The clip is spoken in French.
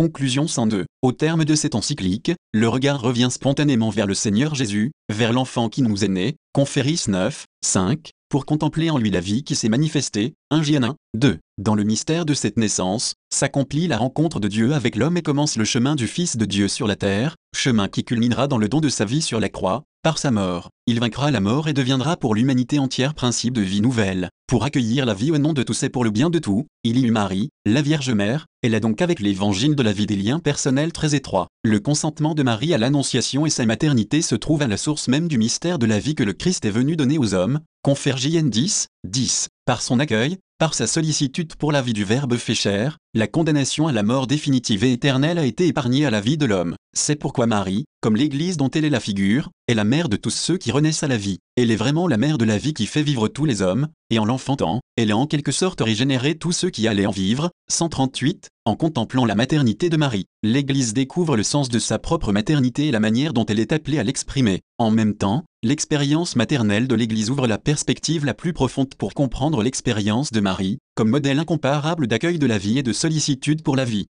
Conclusion 102. Au terme de cette encyclique, le regard revient spontanément vers le Seigneur Jésus, vers l'enfant qui nous est né, Conféris 9, 5, pour contempler en lui la vie qui s'est manifestée, 1 1, 2. Dans le mystère de cette naissance, s'accomplit la rencontre de Dieu avec l'homme et commence le chemin du Fils de Dieu sur la terre, chemin qui culminera dans le don de sa vie sur la croix, par sa mort. Il vaincra la mort et deviendra pour l'humanité entière principe de vie nouvelle. Pour accueillir la vie au nom de tous et pour le bien de tout, il y eut Marie, la Vierge Mère, elle a donc avec l'évangile de la vie des liens personnels très étroits. Le consentement de Marie à l'annonciation et sa maternité se trouve à la source même du mystère de la vie que le Christ est venu donner aux hommes, confère JN 10, 10. Par son accueil, par sa sollicitude pour la vie du Verbe fait chair, la condamnation à la mort définitive et éternelle a été épargnée à la vie de l'homme. C'est pourquoi Marie, comme l'Église dont elle est la figure, est la mère de tous ceux qui renaissent à la vie. Elle est vraiment la mère de la vie qui fait vivre tous les hommes, et en l'enfantant, elle a en quelque sorte régénéré tous ceux qui allaient en vivre. 138. En contemplant la maternité de Marie, l'Église découvre le sens de sa propre maternité et la manière dont elle est appelée à l'exprimer. En même temps, l'expérience maternelle de l'Église ouvre la perspective la plus profonde pour comprendre l'expérience de Marie, comme modèle incomparable d'accueil de la vie et de sollicitude pour la vie.